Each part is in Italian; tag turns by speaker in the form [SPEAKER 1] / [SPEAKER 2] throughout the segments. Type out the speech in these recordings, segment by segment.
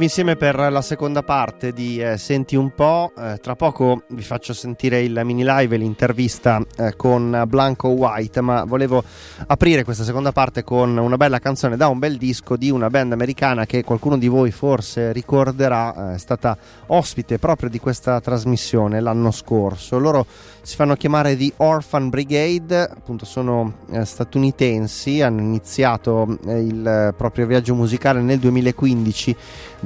[SPEAKER 1] Nuovo insieme per la seconda parte di eh, Senti un po', eh, tra poco vi faccio sentire il mini live e l'intervista eh, con Blanco White, ma volevo aprire questa seconda parte con una bella canzone da un bel disco di una band americana che qualcuno di voi forse ricorderà, eh, è stata ospite proprio di questa trasmissione l'anno scorso. Loro si fanno chiamare The Orphan Brigade, appunto sono eh, statunitensi, hanno iniziato eh, il proprio viaggio musicale nel 2015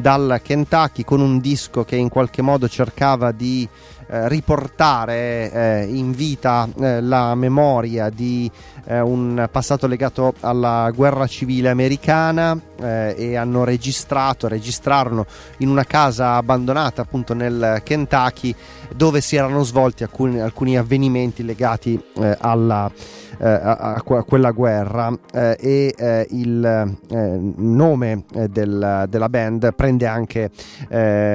[SPEAKER 1] dal Kentucky con un disco che in qualche modo cercava di eh, riportare eh, in vita eh, la memoria di eh, un passato legato alla guerra civile americana eh, e hanno registrato, registrarono in una casa abbandonata appunto nel Kentucky dove si erano svolti alcuni, alcuni avvenimenti legati eh, alla eh, a, a, quella guerra eh, e eh, il nome del, della band prende anche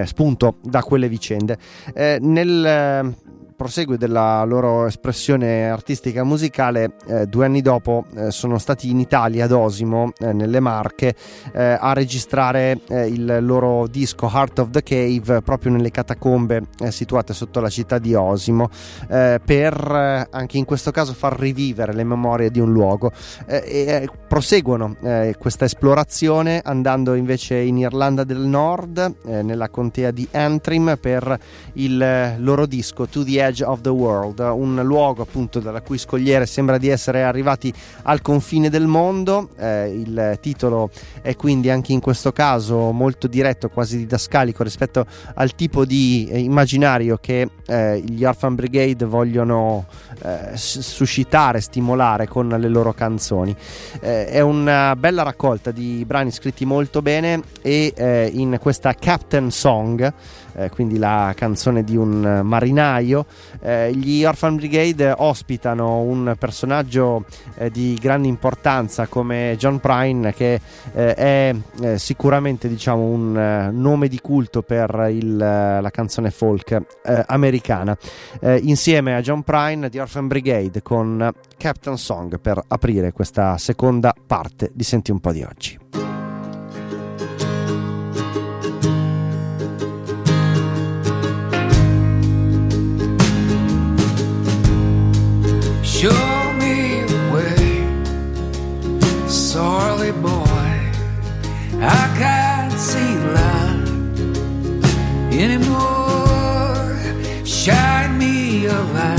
[SPEAKER 1] spunto da quelle vicende. nel prosegue della loro espressione artistica musicale, eh, due anni dopo eh, sono stati in Italia ad Osimo, eh, nelle Marche, eh, a registrare eh, il loro disco Heart of the Cave proprio nelle catacombe eh, situate sotto la città di Osimo, per anche in questo caso far rivivere le memorie di un luogo. e proseguono questa esplorazione andando invece in Irlanda del Nord, nella contea di Antrim, per il loro disco To the Edge Edge of the World, un luogo appunto dalla cui scogliere sembra di essere arrivati al confine del mondo. Eh, il titolo è quindi anche in questo caso molto diretto, quasi didascalico rispetto al tipo di eh, immaginario che eh, gli Orphan Brigade vogliono eh, suscitare, stimolare con le loro canzoni. Eh, è una bella raccolta di brani scritti molto bene e eh, in questa Captain Song eh, quindi la canzone di un marinaio. Eh, gli Orphan Brigade ospitano un personaggio eh, di grande importanza come John Prine, che eh, è eh, sicuramente diciamo, un eh, nome di culto per il, la canzone folk americana. insieme a John Prine di Orphan Brigade con Captain Song per aprire questa seconda parte di Senti un po' di oggi. Show me the way, sorry boy. I can't see light anymore. Shine me a light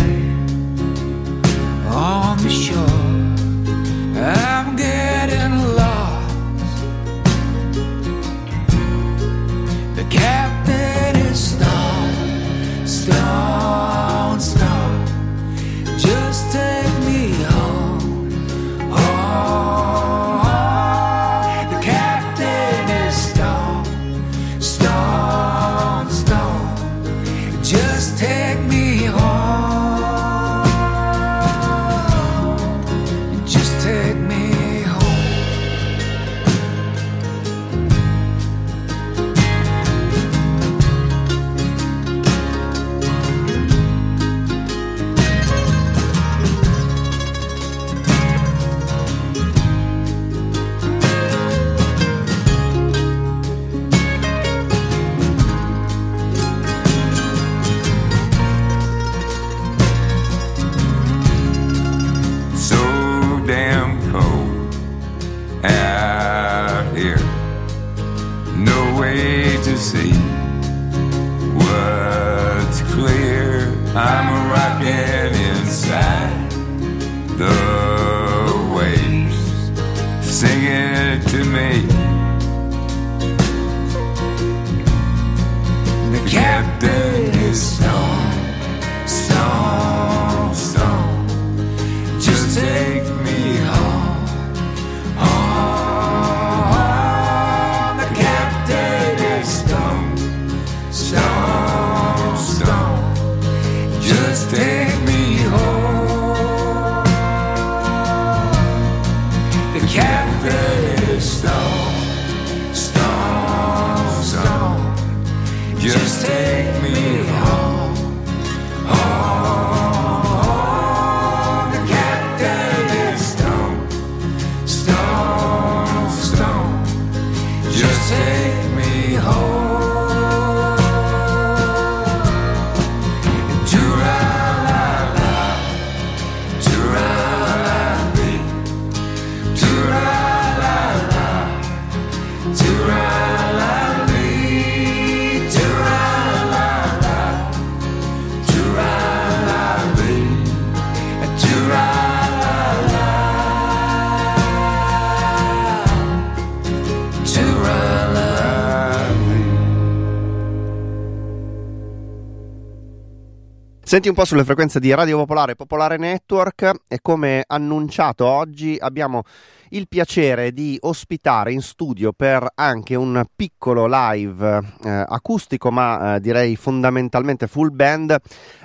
[SPEAKER 1] Senti un po' sulle frequenze di Radio Popolare Popolare Network e come annunciato oggi abbiamo il piacere di ospitare in studio per anche un piccolo live eh, acustico ma eh, direi fondamentalmente full band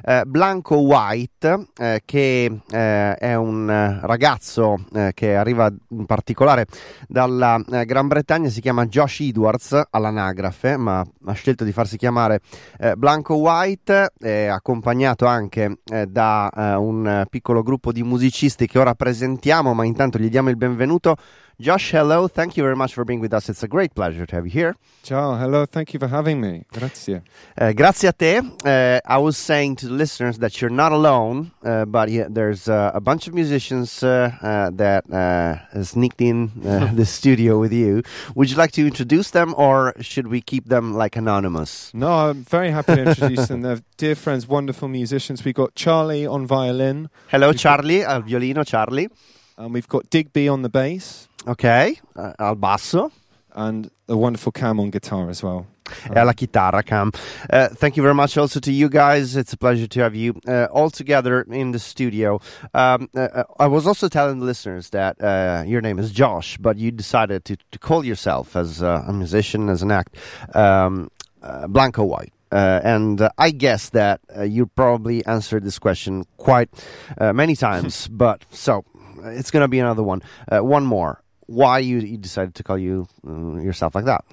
[SPEAKER 1] eh, Blanco White eh, che eh, è un ragazzo eh, che arriva in particolare dalla Gran Bretagna si chiama Josh Edwards all'anagrafe ma ha scelto di farsi chiamare Blanco White accompagnato anche da un piccolo gruppo di musicisti che ora presentiamo ma intanto gli diamo il benvenuto Josh hello thank you very much for being with us it's a great pleasure to have you here
[SPEAKER 2] Ciao, hello, thank you for having me. Grazie.
[SPEAKER 1] Uh, grazie a te. Uh, I was saying to the listeners that you're not alone, uh, but yeah, there's uh, a bunch of musicians uh, uh, that uh, sneaked in uh, the studio with you. Would you like to introduce them, or should we keep them like anonymous?
[SPEAKER 2] No, I'm very happy to introduce them. They're dear friends, wonderful musicians. We've got Charlie on violin,
[SPEAKER 1] Hello, Charlie, al violino, Charlie.
[SPEAKER 2] And we've got Digby on the bass,
[SPEAKER 1] Ok, uh, al basso
[SPEAKER 2] and the wonderful Cam on guitar as well.
[SPEAKER 1] e alla chitarra, Cam. Uh, thank you very much also to you guys. It's a pleasure to have you uh, all together in the studio. Um, uh, uh, I was also telling the listeners that uh, your name is Josh, but you decided to, to call yourself as uh, a musician, as an act, um, uh, Blanco White. Uh, and uh, I guess that uh, you probably answered this question quite uh, many times, but so uh, it's going to be another one. Uh, one more. Why you, you decided to call you uh, yourself like that?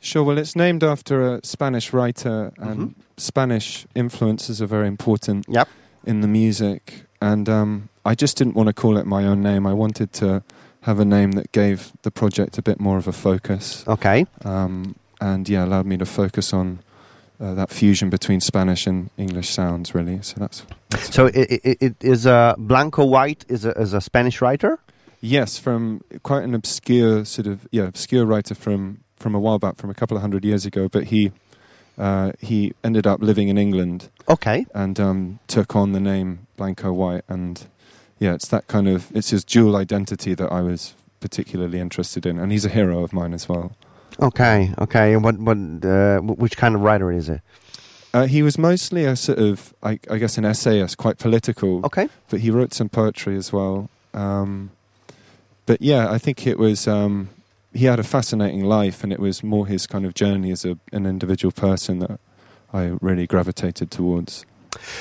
[SPEAKER 2] Sure, well, it's named after a Spanish writer, and Spanish influences are very important
[SPEAKER 1] Yep.
[SPEAKER 2] in the music. And um, I just didn't want to call it my own name. I wanted to have a name that gave the project a bit more of a focus.
[SPEAKER 1] Okay.
[SPEAKER 2] um, and yeah, allowed me to focus on uh, that fusion between Spanish and English sounds, really. So that's, that's
[SPEAKER 1] So it, it, it is uh, Blanco White is a, is a Spanish writer.
[SPEAKER 2] yes, from quite an obscure sort of yeah obscure writer from from a while back, from a couple of hundred years ago, but he. Uh, he ended up living in England
[SPEAKER 1] Okay.
[SPEAKER 2] and um, took on the name Blanco White, and yeah, it's that kind of it's his dual identity that I was particularly interested in, and he's a hero of mine as well.
[SPEAKER 1] Okay. Okay. And what what uh, which kind of writer is it?
[SPEAKER 2] Uh, he was mostly a sort of, I, I guess, an essayist, quite political.
[SPEAKER 1] Okay.
[SPEAKER 2] but he wrote some poetry as well. Um, but yeah, I think it was um, he had a fascinating life, and it was more his kind of journey as a, an individual person that I really gravitated towards.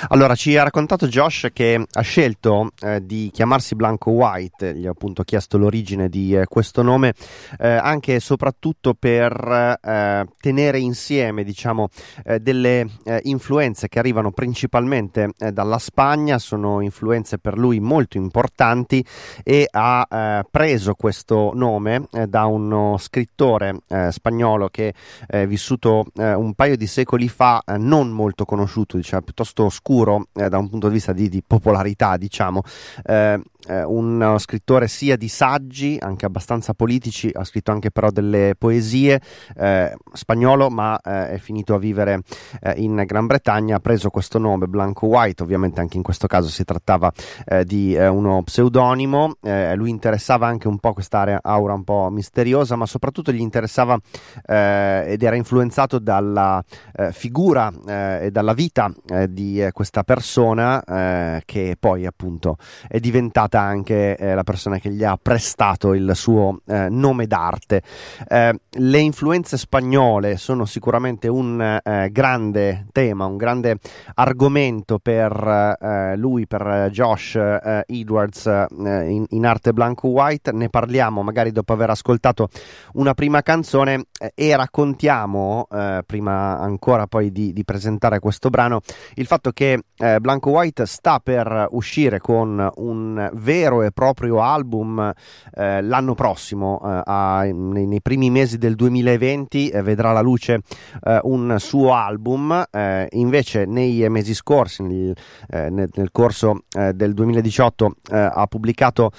[SPEAKER 1] Allora, ci ha raccontato Josh che ha scelto eh, di chiamarsi Blanco White, gli ho appunto chiesto l'origine di eh, questo nome, eh, anche e soprattutto per eh, tenere insieme, diciamo, eh, delle eh, influenze che arrivano principalmente dalla Spagna, sono influenze per lui molto importanti e ha preso questo nome da uno scrittore spagnolo che è vissuto un paio di secoli fa, non molto conosciuto, diciamo, piuttosto oscuro eh, da un punto di vista di, di popolarità, diciamo. Eh, eh, un uh, scrittore sia di saggi, anche abbastanza politici, ha scritto anche però delle poesie, eh, spagnolo, ma eh, è finito a vivere eh, in Gran Bretagna, ha preso questo nome, Blanco White, ovviamente anche in questo caso si trattava eh, di eh, uno pseudonimo, eh, lui interessava anche un po' quest'area aura un po' misteriosa, ma soprattutto gli interessava eh, ed era influenzato dalla eh, figura eh, e dalla vita eh, di eh, questa persona eh, che poi appunto è diventata anche eh, la persona che gli ha prestato il suo eh, nome d'arte. Eh, le influenze spagnole sono sicuramente un eh, grande tema, un grande argomento per eh, lui, per Josh Edwards in, in arte Blanco White. Ne parliamo magari dopo aver ascoltato una prima canzone e raccontiamo, prima ancora poi di, di presentare questo brano, il fatto che Blanco White sta per uscire con un vero e proprio album eh, l'anno prossimo, eh, a, nei, nei, primi mesi del 2020 eh, vedrà la luce eh, un suo album, eh, invece nei mesi scorsi, nel, nel, nel corso del 2018, ha pubblicato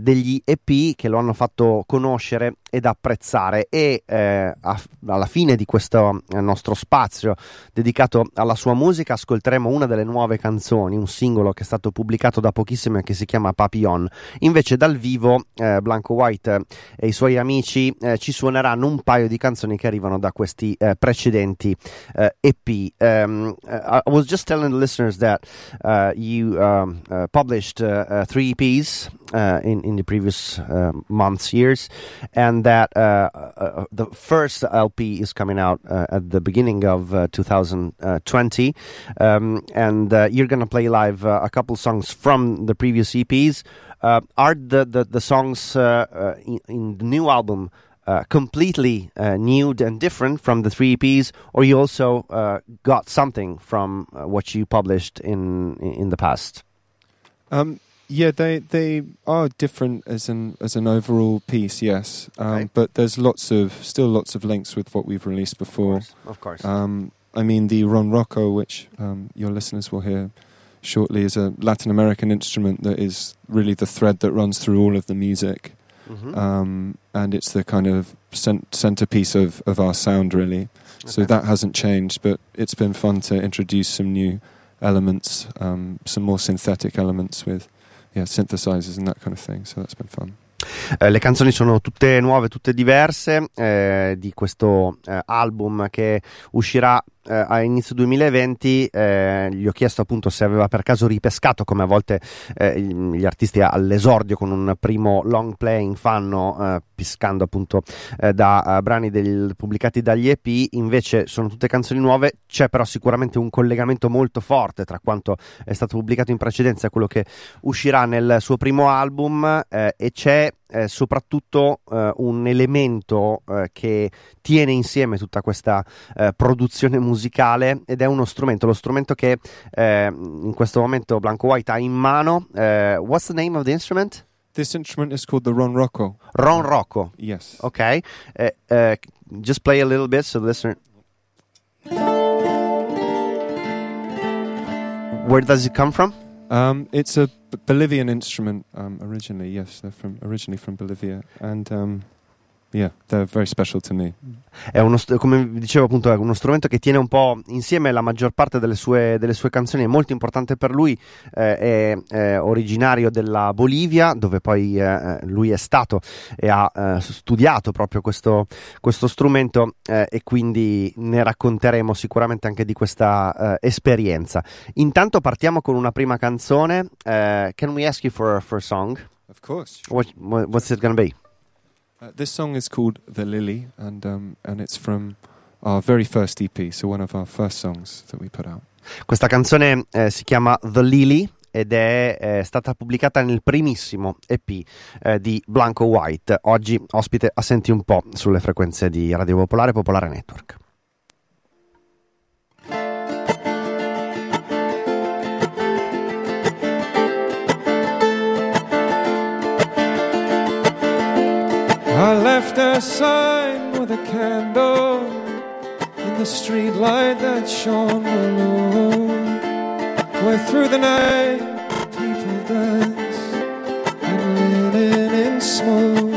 [SPEAKER 1] degli EP che lo hanno fatto conoscere ed apprezzare e eh, a, alla fine di questo eh, nostro spazio dedicato alla sua musica ascolteremo una delle nuove canzoni, un singolo che è stato pubblicato da pochissimo e che si chiama Papillon. Invece dal vivo eh, Blanco White e i suoi amici eh, ci suoneranno un paio di canzoni che arrivano da questi eh, precedenti EP. Um, ehm, I was just telling the listeners that uh, you um, uh, published uh, three EPs in in the previous months, years, and that uh, uh, the first LP is coming out uh, at the beginning of 2020, um, and you're going to play live a couple songs from the previous EPs. are the, the, the songs in, in, the new album uh, completely uh, new and different from the three EPs, or you also uh, got something from what you published in in the past?
[SPEAKER 2] Um, yeah, they they are different as an as an overall piece, yes. Um, okay. But there's lots of still lots of links with what we've released before.
[SPEAKER 1] Of course. Of course.
[SPEAKER 2] Um, I mean, the Ron Rocco, which um, your listeners will hear shortly, is a Latin American instrument that is really the thread that runs through all of the music, mm-hmm. Um, and it's the kind of cent- centerpiece of of our sound, really. Okay. So that hasn't changed, but it's been fun to introduce some new elements, um, some more synthetic elements with yeah, synthesizers and that kind of thing. So that's been fun.
[SPEAKER 1] Eh, le canzoni sono tutte nuove, tutte diverse eh, di questo eh, album che uscirà eh, a inizio 2020 eh, gli ho chiesto appunto se aveva per caso ripescato come a volte eh, gli artisti all'esordio con un primo long playing fanno eh, piscando appunto eh, da uh, brani del, pubblicati dagli EP invece sono tutte canzoni nuove c'è però sicuramente un collegamento molto forte tra quanto è stato pubblicato in precedenza e quello che uscirà nel suo primo album eh, e c'è eh, soprattutto eh, un elemento eh, che tiene insieme tutta questa eh, produzione musicale ed è uno strumento, lo strumento che eh, in questo momento Blanco White ha in mano. Eh, what's the name of the instrument?
[SPEAKER 2] This instrument is called the Ron Rocco.
[SPEAKER 1] Ron Rocco.
[SPEAKER 2] Yes.
[SPEAKER 1] Okay. just play a little bit so the listener. Where does it come from?
[SPEAKER 2] Um, it's a Bolivian instrument um, originally. Yes, they're from originally from Bolivia, and um, Yeah, they're very special to me.
[SPEAKER 1] È uno, come dicevo appunto, è uno strumento che tiene un po' insieme la maggior parte delle sue, delle sue canzoni, è molto importante per lui, eh, è, è, originario della Bolivia, dove poi eh, lui è stato e ha eh, studiato proprio questo, questo strumento eh, e quindi ne racconteremo sicuramente anche di questa eh, esperienza. Intanto partiamo con una prima canzone. Eh, can we ask you for, for a song?
[SPEAKER 2] Of course.
[SPEAKER 1] What, what's it gonna be?
[SPEAKER 2] Uh, this song is called "The Lily," and um, and it's from our very first EP, so one of our first songs that we put out.
[SPEAKER 1] Questa canzone eh, si chiama "The Lily" ed è eh, stata pubblicata nel primissimo EP eh, di Blanco White. Oggi ospite a Senti un po' sulle frequenze di Radio Popolare Popolare Network.
[SPEAKER 3] I left a sign with a candle in the street light that shone below. Where through the night people dance and living in smoke.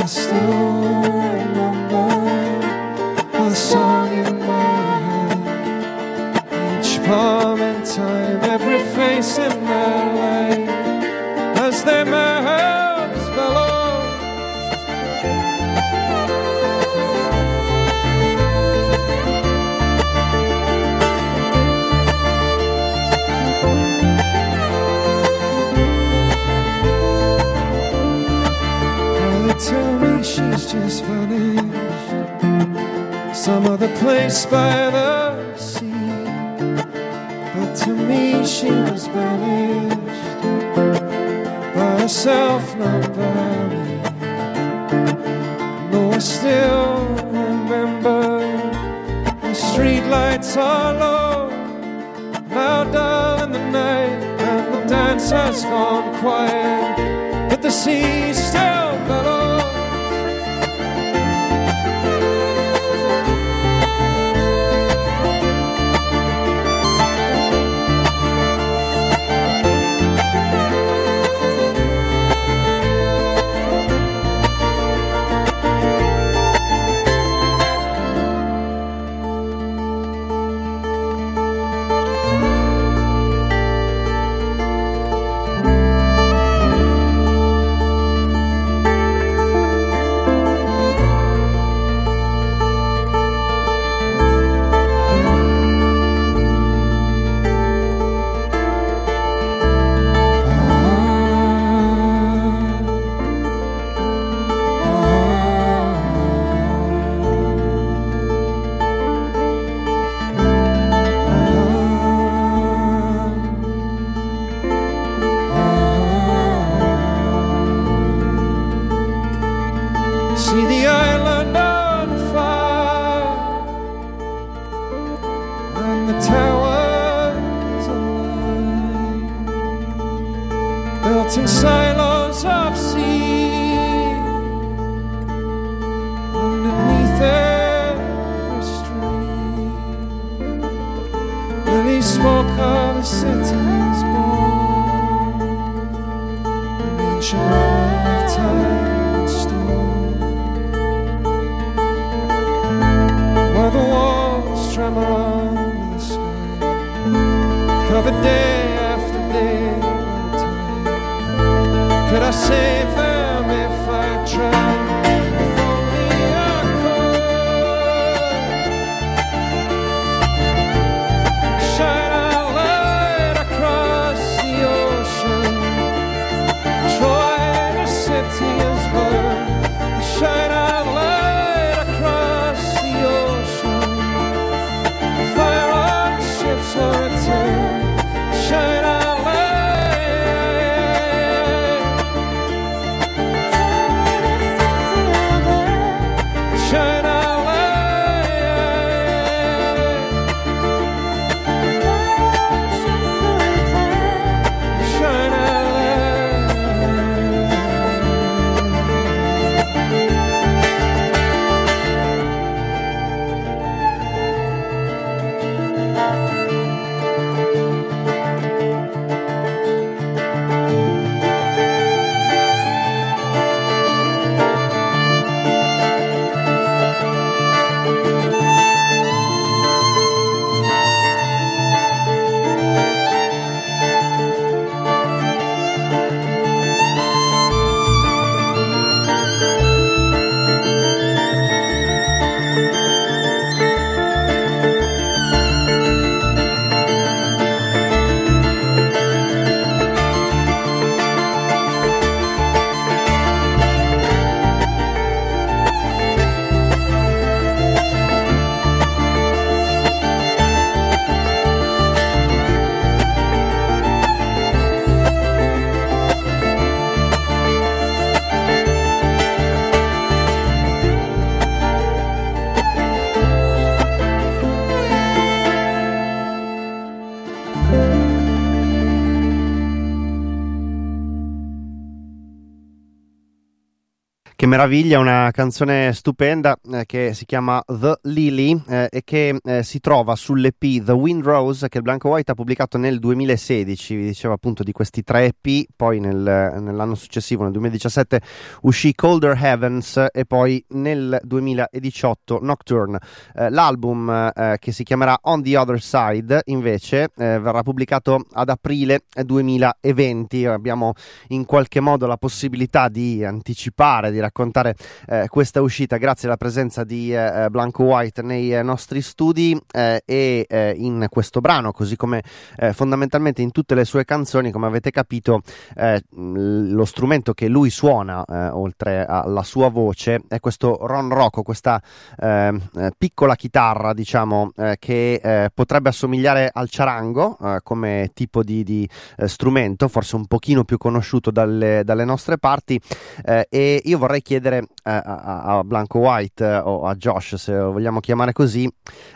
[SPEAKER 3] I still remember a song in my head. Each palm time, every face in my life just vanished. Some other place by the sea. But to me, she was banished. By herself, not by me. No, I still remember the streetlights are low. Dull in the night, and the dance has gone quiet, but the sea still
[SPEAKER 1] Che meraviglia, una canzone stupenda eh, che si chiama The Lily eh, e che eh, si trova sull'EP The Wind Rose che il Blanco White ha pubblicato nel 2016, vi dicevo appunto di questi tre EP, poi nel, nell'anno successivo, nel 2017, uscì Colder Heavens e poi nel 2018 Nocturne. Eh, l'album eh, che si chiamerà On the Other Side invece eh, verrà pubblicato ad aprile 2020, abbiamo in qualche modo la possibilità di anticipare, di raccontare eh, questa uscita grazie alla presenza di eh, Blanco White nei eh, nostri studi eh, e eh, in questo brano, così come eh, fondamentalmente in tutte le sue canzoni, come avete capito, eh, lo strumento che lui suona eh, oltre alla sua voce è questo Ron Rocco, questa eh, eh, piccola chitarra, diciamo, eh, che eh, potrebbe assomigliare al charango eh, come tipo di, di eh, strumento, forse un pochino più conosciuto dalle, dalle nostre parti. eh, e io vorrei chiedere eh, a, a Blanco White eh, o a Josh, se lo vogliamo chiamare così,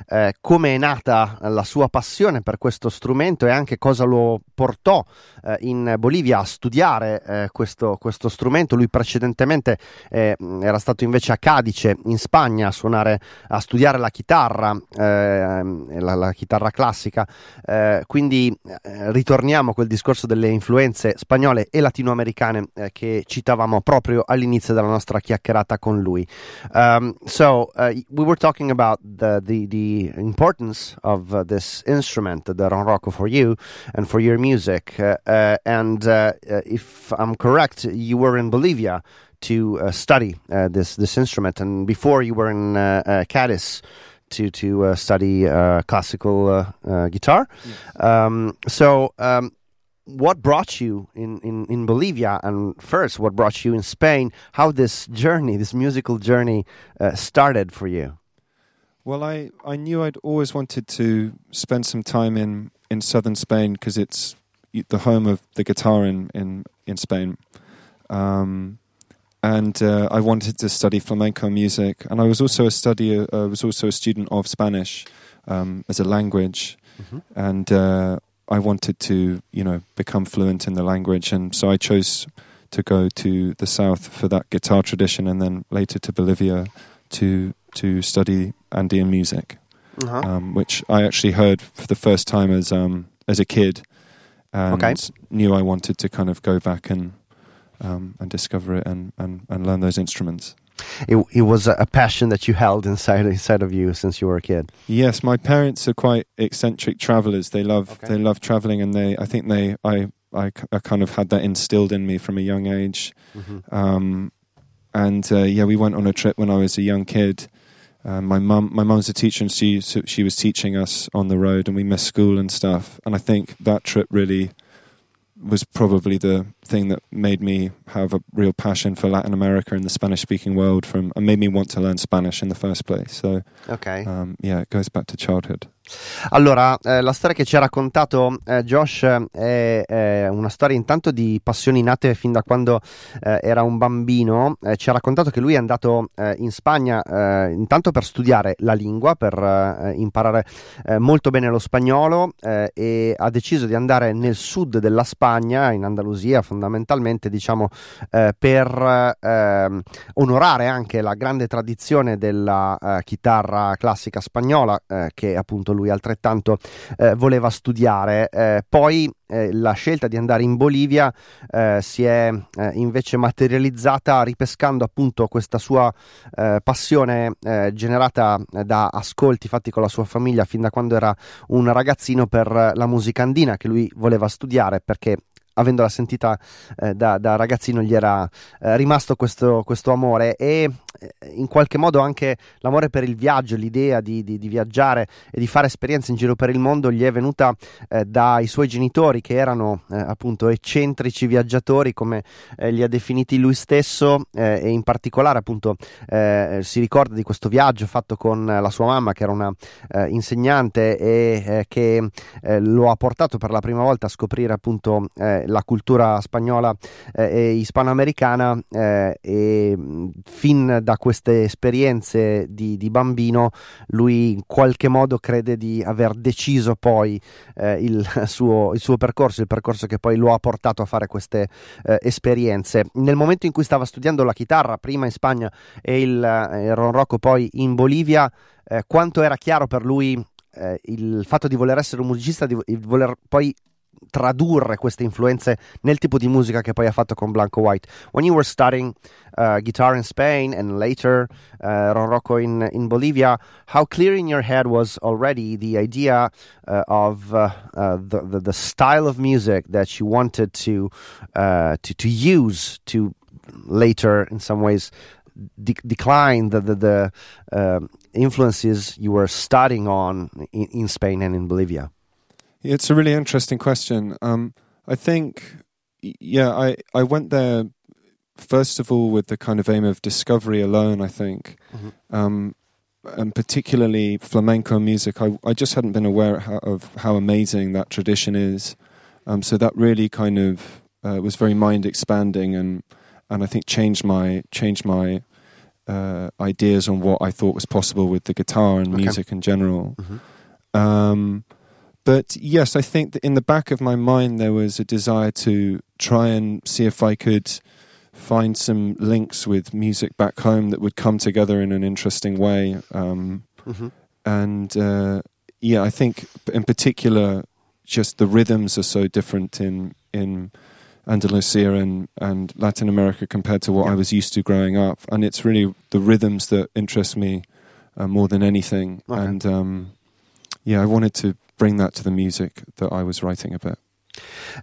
[SPEAKER 1] eh, come è nata la sua passione per questo strumento e anche cosa lo portò eh, in Bolivia a studiare eh, questo, questo, strumento. Lui precedentemente eh, era stato invece a Cadice, in Spagna, a suonare, a studiare la chitarra, la, la, chitarra classica. quindi ritorniamo a quel discorso delle influenze spagnole e latinoamericane che citavamo proprio all'inizio della nostra chiacchierata con lui. Um, so uh, we were talking about the the, the importance of uh, this instrument, the ronroco, for you and for your music. Uh, uh and uh, uh, if I'm correct, you were in Bolivia to study this this instrument, and before you were in Cadiz to to study classical guitar. Yes. Um, so. Um, what brought you in, in, in Bolivia and first what brought you in Spain, how this journey, this musical journey uh, started for you?
[SPEAKER 2] Well, I, I knew I'd always wanted to spend some time in, in southern Spain because it's the home of the guitar in, in, in Spain. Um, and uh, I wanted to study flamenco music, and I was also a study. Uh, I was also a student of Spanish um, as a language, mm-hmm. and uh, I wanted to, you know, become fluent in the language, and so I chose to go to the south for that guitar tradition, and then later to Bolivia to to study Andean music, uh-huh. um, which I actually heard for the first time as um, as a kid, and okay. knew I wanted to kind of go back and um, and discover it and, and, and learn those instruments
[SPEAKER 1] it, it was a passion that you held inside inside of you since you were a kid.
[SPEAKER 2] Yes, my parents are quite eccentric travelers. They love okay. they love traveling, and they I think they I, I, I kind of had that instilled in me from a young age. Mm-hmm. Um, and uh, yeah, we went on a trip when I was a young kid. Uh, my mum, my mum's a teacher, and she she was teaching us on the road, and we missed school and stuff. And I think that trip really was probably the thing that made me have a real passion for Latin America and the Spanish speaking world from and made me want to learn Spanish in the first place. So
[SPEAKER 1] okay.
[SPEAKER 2] Um, yeah, it goes back to childhood.
[SPEAKER 1] Allora, eh, la storia che ci ha raccontato eh, Josh è, è, una storia intanto di passioni nate fin da quando eh, era un bambino. Eh, ci ha raccontato che lui è andato eh, in Spagna eh, intanto per studiare la lingua, per imparare molto bene lo spagnolo e ha deciso di andare nel sud della Spagna, in Andalusia fondamentalmente, diciamo, per ehm, onorare anche la grande tradizione della chitarra classica spagnola che appunto lui altrettanto eh, voleva studiare. Eh, poi eh, la scelta di andare in Bolivia eh, si è eh, invece materializzata ripescando appunto questa sua eh, passione generata da ascolti fatti con la sua famiglia fin da quando era un ragazzino per la musica andina che lui voleva studiare perché avendola sentita eh, da, da, ragazzino gli era eh, rimasto questo, questo, amore. E eh, in qualche modo anche l'amore per il viaggio, l'idea di, di, di, viaggiare e di fare esperienze in giro per il mondo gli è venuta eh, dai suoi genitori che erano eh, appunto eccentrici viaggiatori come eh, li ha definiti lui stesso e in particolare appunto si ricorda di questo viaggio fatto con la sua mamma che era una insegnante e che lo ha portato per la prima volta a scoprire appunto la cultura spagnola eh, e ispanoamericana eh, e fin da queste esperienze di, di, bambino lui in qualche modo crede di aver deciso poi eh, il, suo, il, suo, percorso, il percorso che poi lo ha portato a fare queste eh, esperienze. Nel momento in cui stava studiando la chitarra, prima in Spagna e il, eh, il Ron Rocco poi in Bolivia, eh, quanto era chiaro per lui il fatto di voler essere un musicista, di voler poi tradurre queste influenze nel tipo di musica che poi ha fatto con Blanco White. When you were studying uh, guitar in Spain and later uh, Ron Rocco in, in Bolivia, how clear in your head was already the idea uh, of uh, uh, the, the, the style of music that you wanted to uh, to to use to later, in some ways, de- decline the the, the um, influences you were studying on in, in Spain and in Bolivia?
[SPEAKER 2] It's a really interesting question. Um, I think, yeah, I, I went there first of all with the kind of aim of discovery alone, I think. Mm-hmm. Um, and particularly flamenco music, I, I just hadn't been aware how, of how amazing that tradition is. Um, so that really kind of uh, was very mind expanding and and I think changed my changed my uh, ideas on what I thought was possible with the guitar and
[SPEAKER 1] Okay.
[SPEAKER 2] music in general.
[SPEAKER 1] Mhm.
[SPEAKER 2] Um, but yes, I think that in the back of my mind there was a desire to try and see if I could find some links with music back home that would come together in an interesting way. Um,
[SPEAKER 1] Mhm.
[SPEAKER 2] and uh, yeah, I think in particular, just the rhythms are so different in in Andalusia and, and Latin America compared to what
[SPEAKER 1] Yeah.
[SPEAKER 2] I was used to growing up, and it's really the rhythms that interest me uh, more than anything.
[SPEAKER 1] Okay.
[SPEAKER 2] And um, yeah, I wanted to bring that to the music that I was writing a bit.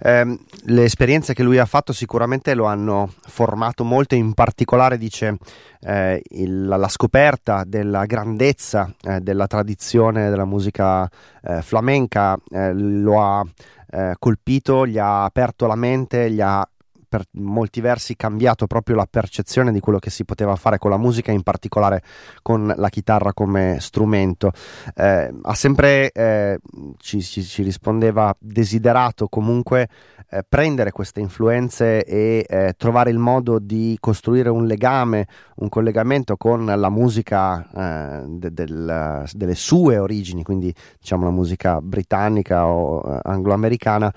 [SPEAKER 1] Ehm, le esperienze che lui ha fatto sicuramente lo hanno formato molto, in particolare dice eh, il- la scoperta della grandezza eh, della tradizione della musica eh, flamenca eh, lo ha eh, colpito, gli ha aperto la mente, gli ha per molti versi cambiato proprio la percezione di quello che si poteva fare con la musica, in particolare con la chitarra come strumento. Eh, ha sempre eh, ci, ci- ci rispondeva desiderato comunque eh, prendere queste influenze e eh, trovare il modo di costruire un legame, un collegamento con la musica eh, de- del- delle sue origini, quindi diciamo la musica britannica o eh, angloamericana,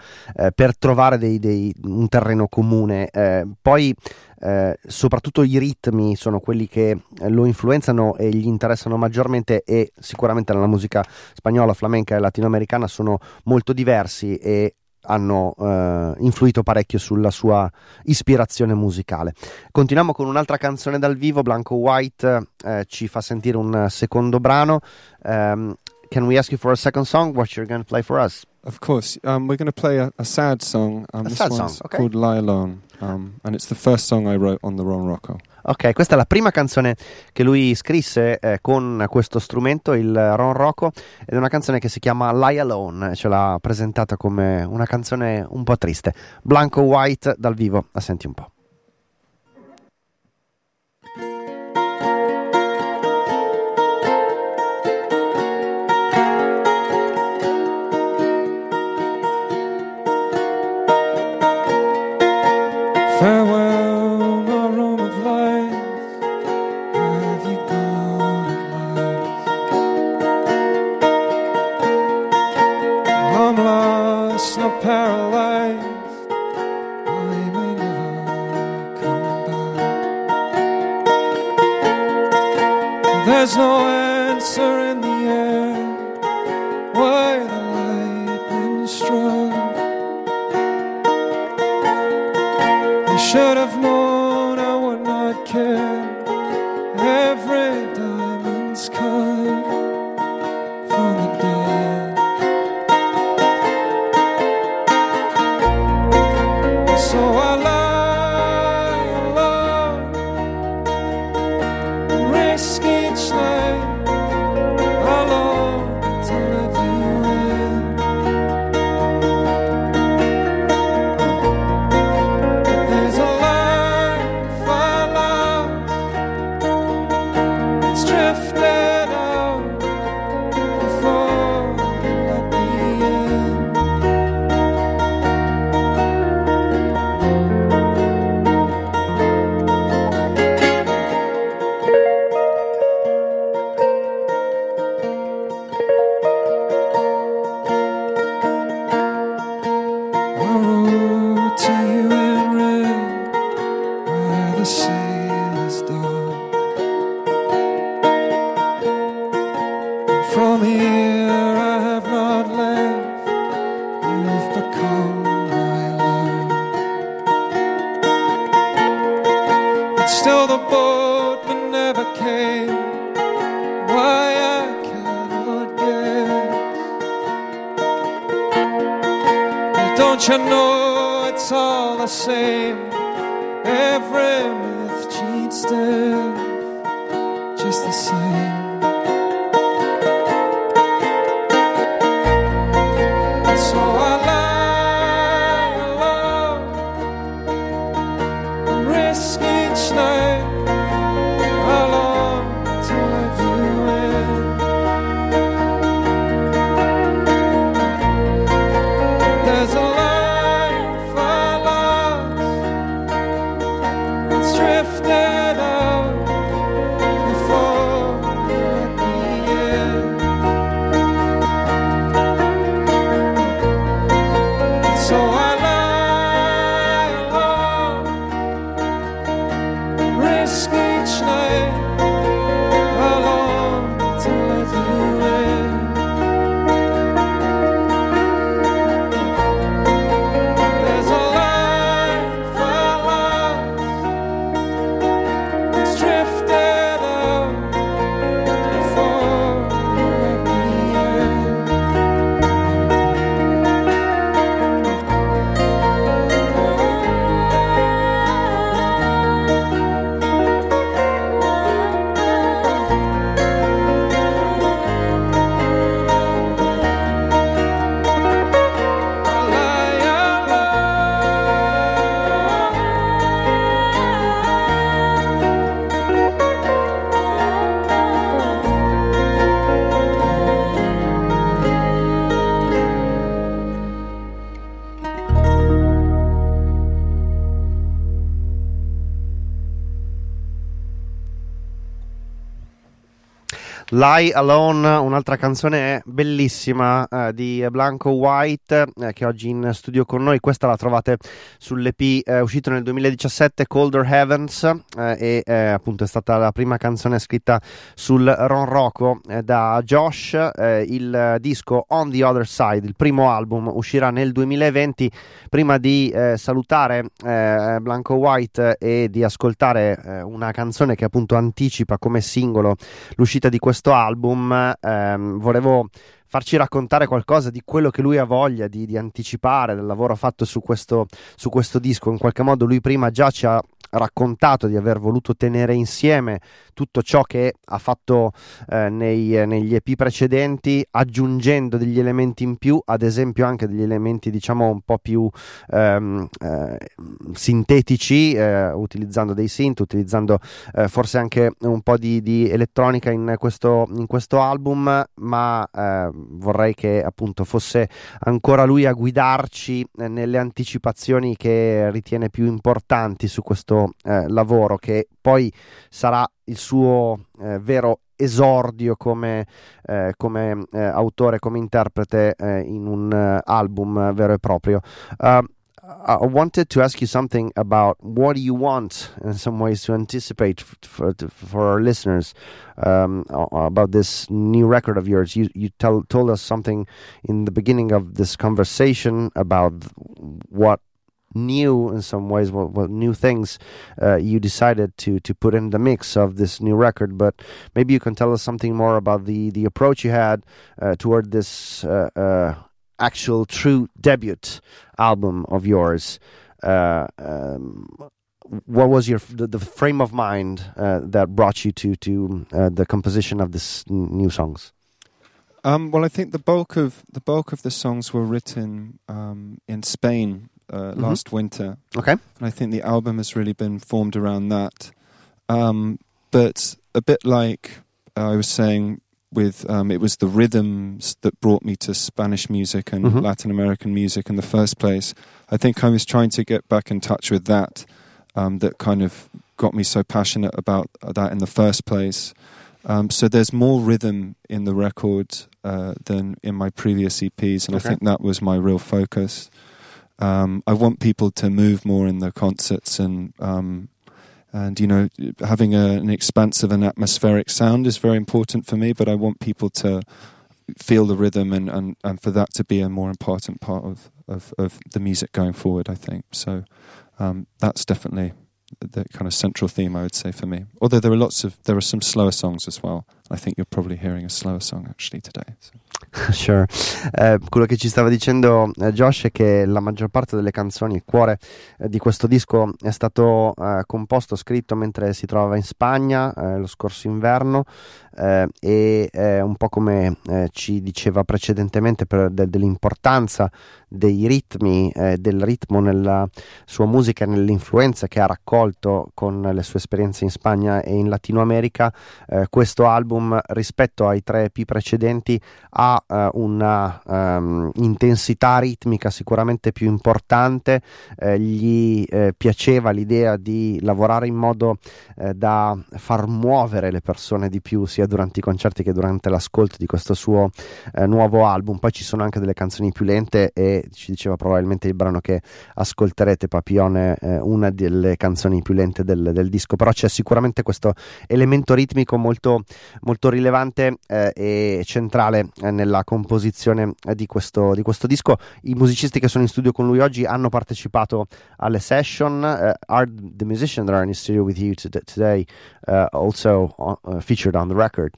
[SPEAKER 1] per trovare dei- dei- un terreno comune. Eh, poi eh, soprattutto i ritmi sono quelli che lo influenzano e gli interessano maggiormente e sicuramente nella musica spagnola, flamenca e latinoamericana sono molto diversi e hanno eh, influito parecchio sulla sua ispirazione musicale. Continuiamo con un'altra canzone dal vivo, Blanco White eh, ci fa sentire un secondo brano. Um, can we ask you for a second song? What you're to play for us?
[SPEAKER 2] Of course, um, we're going to play a, a sad song. Um,
[SPEAKER 1] A
[SPEAKER 2] this
[SPEAKER 1] sad song, okay.
[SPEAKER 2] called "Lie Alone," um, and it's the first song I wrote on the Ron Rocco.
[SPEAKER 1] Ok, questa è la prima canzone che lui scrisse eh, con questo strumento, il Ron Rocco, ed è una canzone che si chiama Lie Alone, ce l'ha presentata come una canzone un po' triste. Blanco White dal vivo, la senti un po'.
[SPEAKER 3] Lie Alone,
[SPEAKER 1] un'altra canzone bellissima di Blanco White eh, che oggi in studio con noi. Questa la trovate sull'EP eh, uscito nel 2017 Colder Heavens eh, e eh, appunto è stata la prima canzone scritta sul Ron Rocco eh, da Josh. il disco On the Other Side, il primo album, uscirà nel 2020. Prima di salutare Blanco White e di ascoltare una canzone che appunto anticipa come singolo l'uscita di questo album ehm, volevo farci raccontare qualcosa di quello che lui ha voglia di, di anticipare, del lavoro fatto su questo, su questo disco. In qualche modo lui prima già ci ha raccontato di aver voluto tenere insieme tutto ciò che ha fatto eh, nei, negli EP precedenti, aggiungendo degli elementi in più, ad esempio anche degli elementi diciamo un po' più ehm, eh, sintetici, eh, utilizzando dei synth, utilizzando eh, forse anche un po' di, di elettronica in questo, in questo, album, ma eh, vorrei che appunto fosse ancora lui a guidarci nelle anticipazioni che ritiene più importanti su questo eh, lavoro che poi sarà il suo eh, vero esordio come, eh, come eh, autore, come interprete eh, in un uh, album vero e proprio. Uh, I wanted to ask you something about what you want in some ways to anticipate for, for our listeners um, about this new record of yours. You you tell, told us something in the beginning of this conversation about what new in some ways what, new things uh, you decided to to put in the mix of this new record. But maybe you can tell us something more about the the approach you had uh, toward this uh, uh actual true debut album of yours. Uh, um, what was your the, the frame of mind uh, that brought you to to the composition of this new songs?
[SPEAKER 2] Um, well, I think the bulk of the bulk of the songs were written um, in Spain uh, mm-hmm. last winter.
[SPEAKER 1] Okay.
[SPEAKER 2] And I think the album has really been formed around that. Um, but a bit like I was saying with um, it was the rhythms that brought me to Spanish music and mm-hmm. Latin American music in the first place. I think I was trying to get back in touch with that. Um, that kind of got me so passionate about that in the first place. Um, so there's more rhythm in the record uh, than in my previous EPs, and okay. I think that was my real focus. Um, I want people to move more in the concerts and um, and you know having a, an expansive and atmospheric sound is very important for me. But I want people to feel the rhythm and, and, and for that to be a more important part of, of, of the music going forward. I think so. Um, that's definitely the kind of central theme I would say for me. Although there are lots of there are some slower songs as well. I think you're probably hearing a slower song actually today. So.
[SPEAKER 1] Sure. Eh, quello che ci stava dicendo eh, Josh è che la maggior parte delle canzoni, il cuore eh, di questo disco è stato eh, composto, scritto mentre si trovava in Spagna eh, lo scorso inverno e un po' come ci diceva precedentemente per, de, dell'importanza dei ritmi, del ritmo nella sua musica e nell'influenza che ha raccolto con le sue esperienze in Spagna e in Latino America, questo album rispetto ai tre EP precedenti ha uh, una um, ritmica sicuramente più importante, eh, gli eh, piaceva l'idea di lavorare in modo eh, da far muovere le persone di più sia durante i concerti che durante l'ascolto di questo suo eh, nuovo album. Poi ci sono anche delle canzoni più lente e ci diceva probabilmente il brano che ascolterete, Papione, eh, una delle canzoni più lente del, del, disco, però c'è sicuramente questo elemento ritmico molto, molto rilevante eh, e centrale nel nella composizione eh, di questo, di questo, disco. I musicisti che sono in studio con lui oggi hanno partecipato alle session. Uh, are the musicians that are in studio with you today uh, also uh, featured on the record?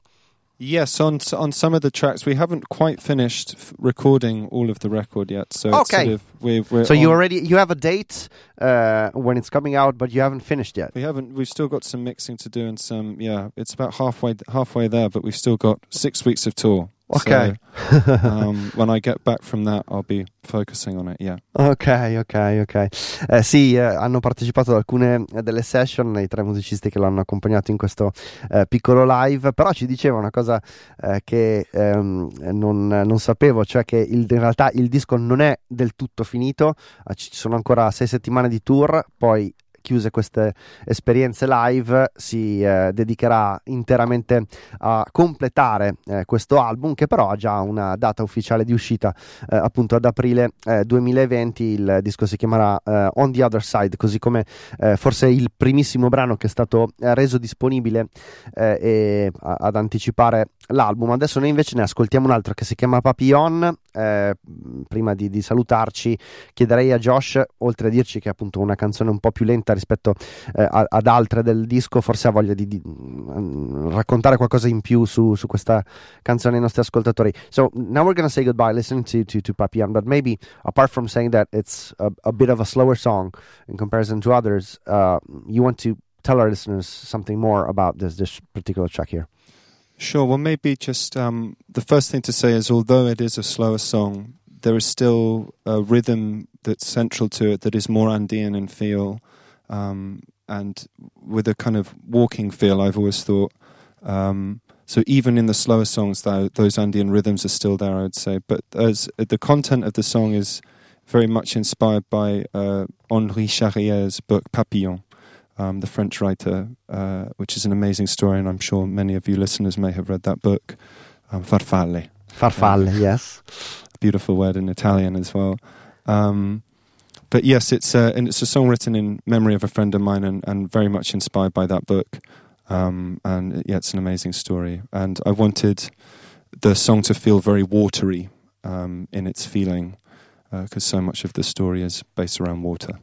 [SPEAKER 2] Yes, on on some of the tracks we haven't quite finished f- recording all of the record yet. So
[SPEAKER 1] okay, sort of, we're, we're so you already you have a date uh, when it's coming out, but you haven't finished yet.
[SPEAKER 2] We haven't. We've still got some mixing to do and some. Yeah, it's about halfway halfway there, but we've still got six weeks of tour.
[SPEAKER 1] Ok.
[SPEAKER 2] So, um, when I get back from that, I'll be focusing on it, yeah.
[SPEAKER 1] Ok, ok, ok. Eh, sì, eh, hanno partecipato ad alcune delle session, i tre musicisti che l'hanno accompagnato in questo eh, piccolo live, però ci diceva una cosa eh, che ehm, non, non, sapevo, cioè che il, in realtà il disco non è del tutto finito, eh, ci sono ancora sei settimane di tour, poi chiuse queste esperienze live, si eh, dedicherà interamente a completare eh, questo album che però ha già una data ufficiale di uscita eh, appunto ad aprile 2020. Il disco si chiamerà On the Other Side, così come forse il primissimo brano che è stato reso disponibile e, ad anticipare l'album. Adesso noi invece ne ascoltiamo un altro che si chiama Papillon. Eh, prima di, di, salutarci, chiederei a Josh, oltre a dirci che è appunto una canzone un po' più lenta rispetto eh, ad altre del disco, forse ha voglia di, di um, raccontare qualcosa in più su, su, questa canzone ai nostri ascoltatori. So now we're to say goodbye listening to, to, to Papillon, but maybe apart from saying that it's a, a bit of a slower song in comparison to others, uh, you want to tell our listeners something more about this, this particular track here.
[SPEAKER 2] Sure. Well, maybe just um, the first thing to say is although it is a slower song, there is still a rhythm that's central to it that is more Andean in feel um, and with a kind of walking feel, I've always thought. Um, so even in the slower songs, though, those Andean rhythms are still there, I would say. But as the content of the song is very much inspired by uh, Henri Charrier's book Papillon, um, the French writer, uh, which is an amazing story, and I'm sure many of you listeners may have read that book, um, Farfalle.
[SPEAKER 1] Farfalle, uh, yes.
[SPEAKER 2] Beautiful word in Italian as well. Um, but yes, it's a, and it's a song written in memory of a friend of mine and, and very much inspired by that book. Um, and yeah, it's an amazing story. And I wanted the song to feel very watery um, in its feeling because uh, so much of the story is based around water.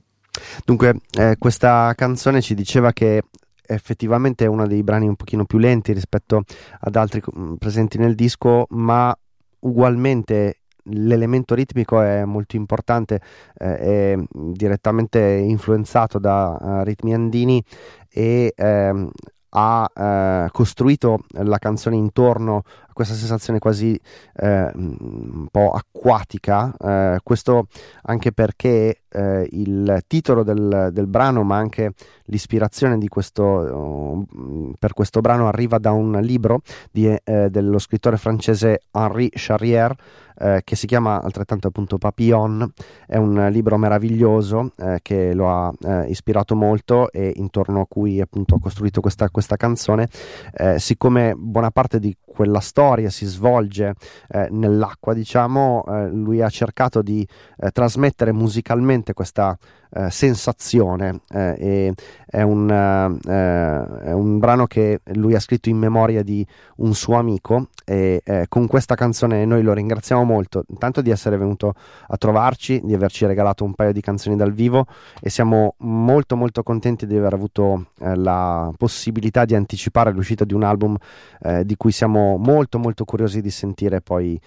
[SPEAKER 1] Dunque, eh, questa canzone ci diceva che effettivamente è uno dei brani un pochino più lenti rispetto ad altri mm, presenti nel disco, ma ugualmente l'elemento ritmico è molto importante, eh, è direttamente influenzato da uh, ritmi andini e ehm, ha eh, costruito la canzone intorno questa sensazione quasi eh, un po' acquatica, eh, questo anche perché eh, il titolo del, del, brano ma anche l'ispirazione questo, uh, per questo brano arriva da un libro di, eh, dello scrittore francese Henri Charrière eh, che si chiama altrettanto appunto Papillon, è un libro meraviglioso eh, che lo ha ispirato molto e intorno a cui appunto ha costruito questa, questa canzone. Siccome buona parte di quella storia si svolge eh, nell'acqua, diciamo, eh, lui ha cercato di trasmettere musicalmente questa eh, sensazione. Eh, è, un, eh, è, un, brano che lui ha scritto in memoria di un suo amico e eh, con questa canzone noi lo ringraziamo molto, intanto di essere venuto a trovarci, di averci regalato un paio di canzoni dal vivo e siamo molto molto contenti di aver avuto eh, la possibilità di anticipare l'uscita di un album eh, di cui siamo molto molto curiosi di sentire poi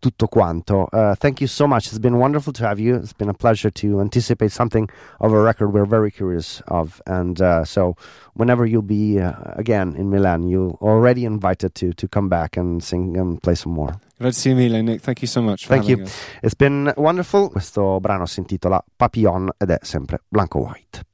[SPEAKER 1] tutto quanto. Uh, thank you so much, it's been wonderful to have you, it's been a pleasure to anticipate something something of a record we're very curious of. And uh, so, whenever you'll be uh, again in Milan, you're already invited to to come back and sing and play some more.
[SPEAKER 2] Grazie mille, Nick. Thank you so much.
[SPEAKER 1] Thank you.
[SPEAKER 2] Us.
[SPEAKER 1] It's been wonderful. Questo brano si intitola Papillon ed è sempre Blanco White.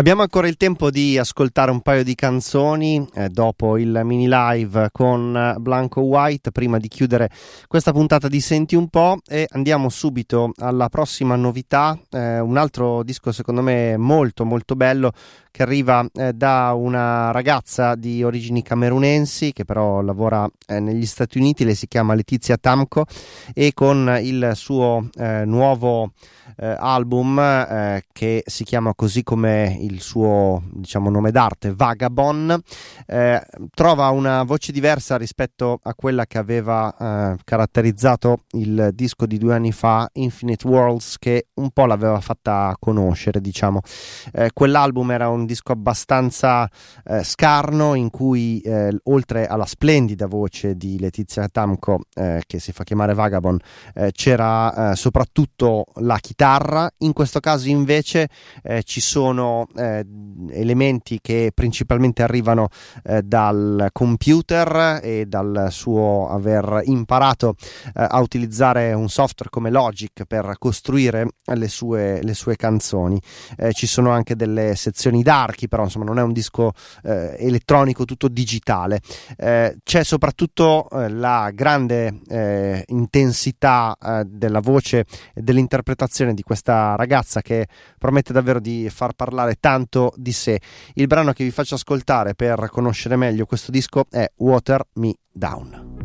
[SPEAKER 1] Abbiamo ancora il tempo di ascoltare un paio di canzoni eh, dopo il mini live con Blanco White prima di chiudere questa puntata di Senti un po' e andiamo subito alla prossima novità, eh, un altro disco secondo me molto molto bello che arriva eh, da una ragazza di origini camerunensi che però lavora eh, negli Stati Uniti, lei si chiama Letizia Tamco e con il suo eh, nuovo eh, album che si chiama così come il suo diciamo nome d'arte Vagabond eh, trova una voce diversa rispetto a quella che aveva eh, caratterizzato il disco di due anni fa Infinite Worlds che un po' l'aveva fatta conoscere diciamo. Eh, quell'album era un disco abbastanza eh, scarno in cui eh, oltre alla splendida voce di Letizia Tamco eh, che si fa chiamare Vagabond c'era soprattutto la chitarra. In questo caso invece ci sono eh, elementi che principalmente arrivano eh, dal computer e dal suo aver imparato eh, a utilizzare un software come Logic per costruire le sue, le sue canzoni. Eh, ci sono anche delle sezioni d'archi però insomma non è un disco eh, elettronico tutto digitale. Eh, c'è soprattutto la grande intensità della voce e dell'interpretazione di questa ragazza che promette davvero di far parlare tanto di sé. Il brano che vi faccio ascoltare per conoscere meglio questo disco è Water Me Down.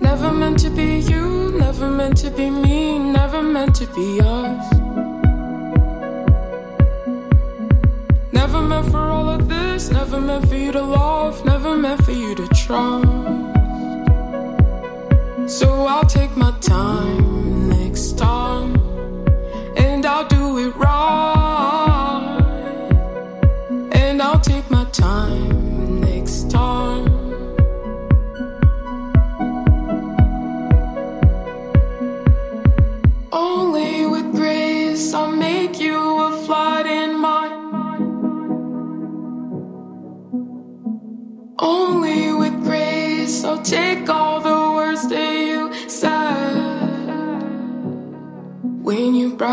[SPEAKER 4] Never meant to be you, never meant to be me, never meant to be us. Never meant for all of this, never meant for you to love, never meant for you to trust. So I'll take my time next time, and I'll do it right. And I'll take my time next time. Only with grace I'll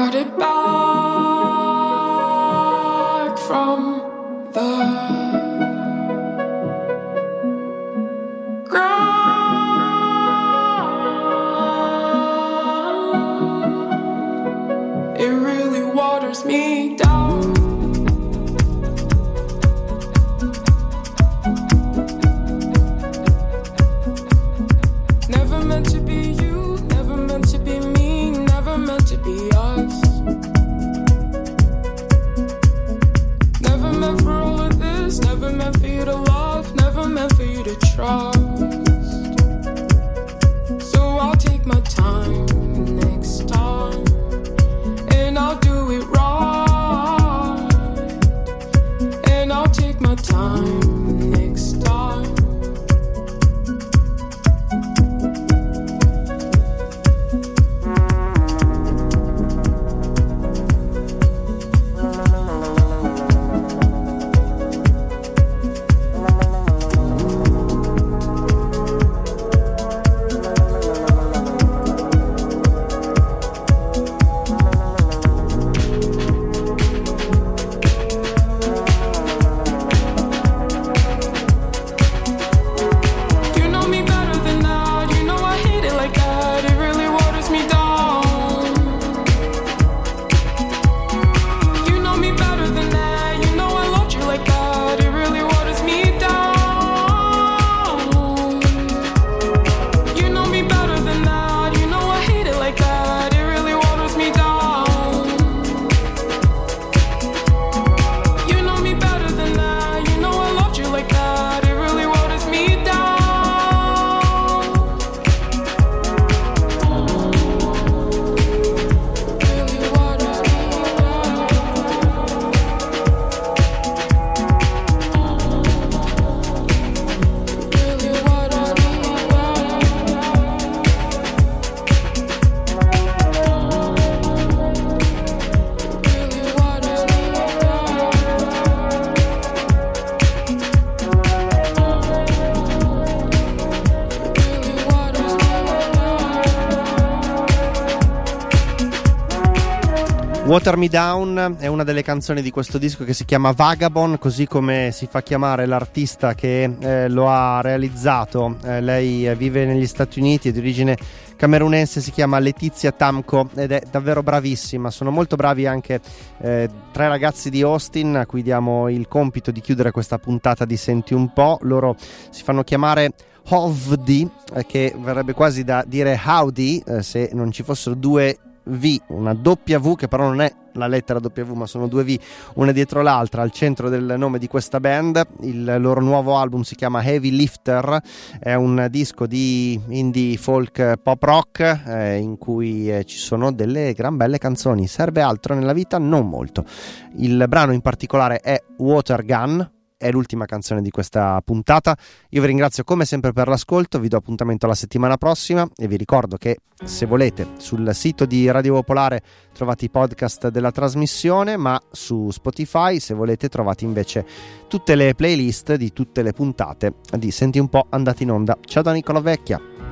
[SPEAKER 4] when you
[SPEAKER 1] Water Me Down è una delle canzoni di questo disco che si chiama Vagabond, così come si fa chiamare l'artista che eh, lo ha realizzato. Eh, lei eh, vive negli Stati Uniti, è di origine camerunense, si chiama Letizia Tamco ed è davvero bravissima. Sono molto bravi anche eh, tre ragazzi di Austin a cui diamo il compito di chiudere questa puntata di Senti un po'. Loro si fanno chiamare Hovdi, eh, che verrebbe quasi da dire Howdy eh, se non ci fossero due V, una W che però non è la lettera W ma sono due V una dietro l'altra al centro del nome di questa band. Il loro nuovo album si chiama Heavy Lifter, è un disco di indie folk pop rock eh, in cui eh, ci sono delle gran belle canzoni. Serve altro nella vita? Non molto. Il brano in particolare è Water Gun è l'ultima canzone di questa puntata. Io vi ringrazio come sempre per l'ascolto, vi do appuntamento la settimana prossima e vi ricordo che se volete sul sito di Radio Popolare trovate i podcast della trasmissione, ma su Spotify se volete trovate invece tutte le playlist di tutte le puntate di Senti un po' andate in onda. Ciao da Nicola Vecchia.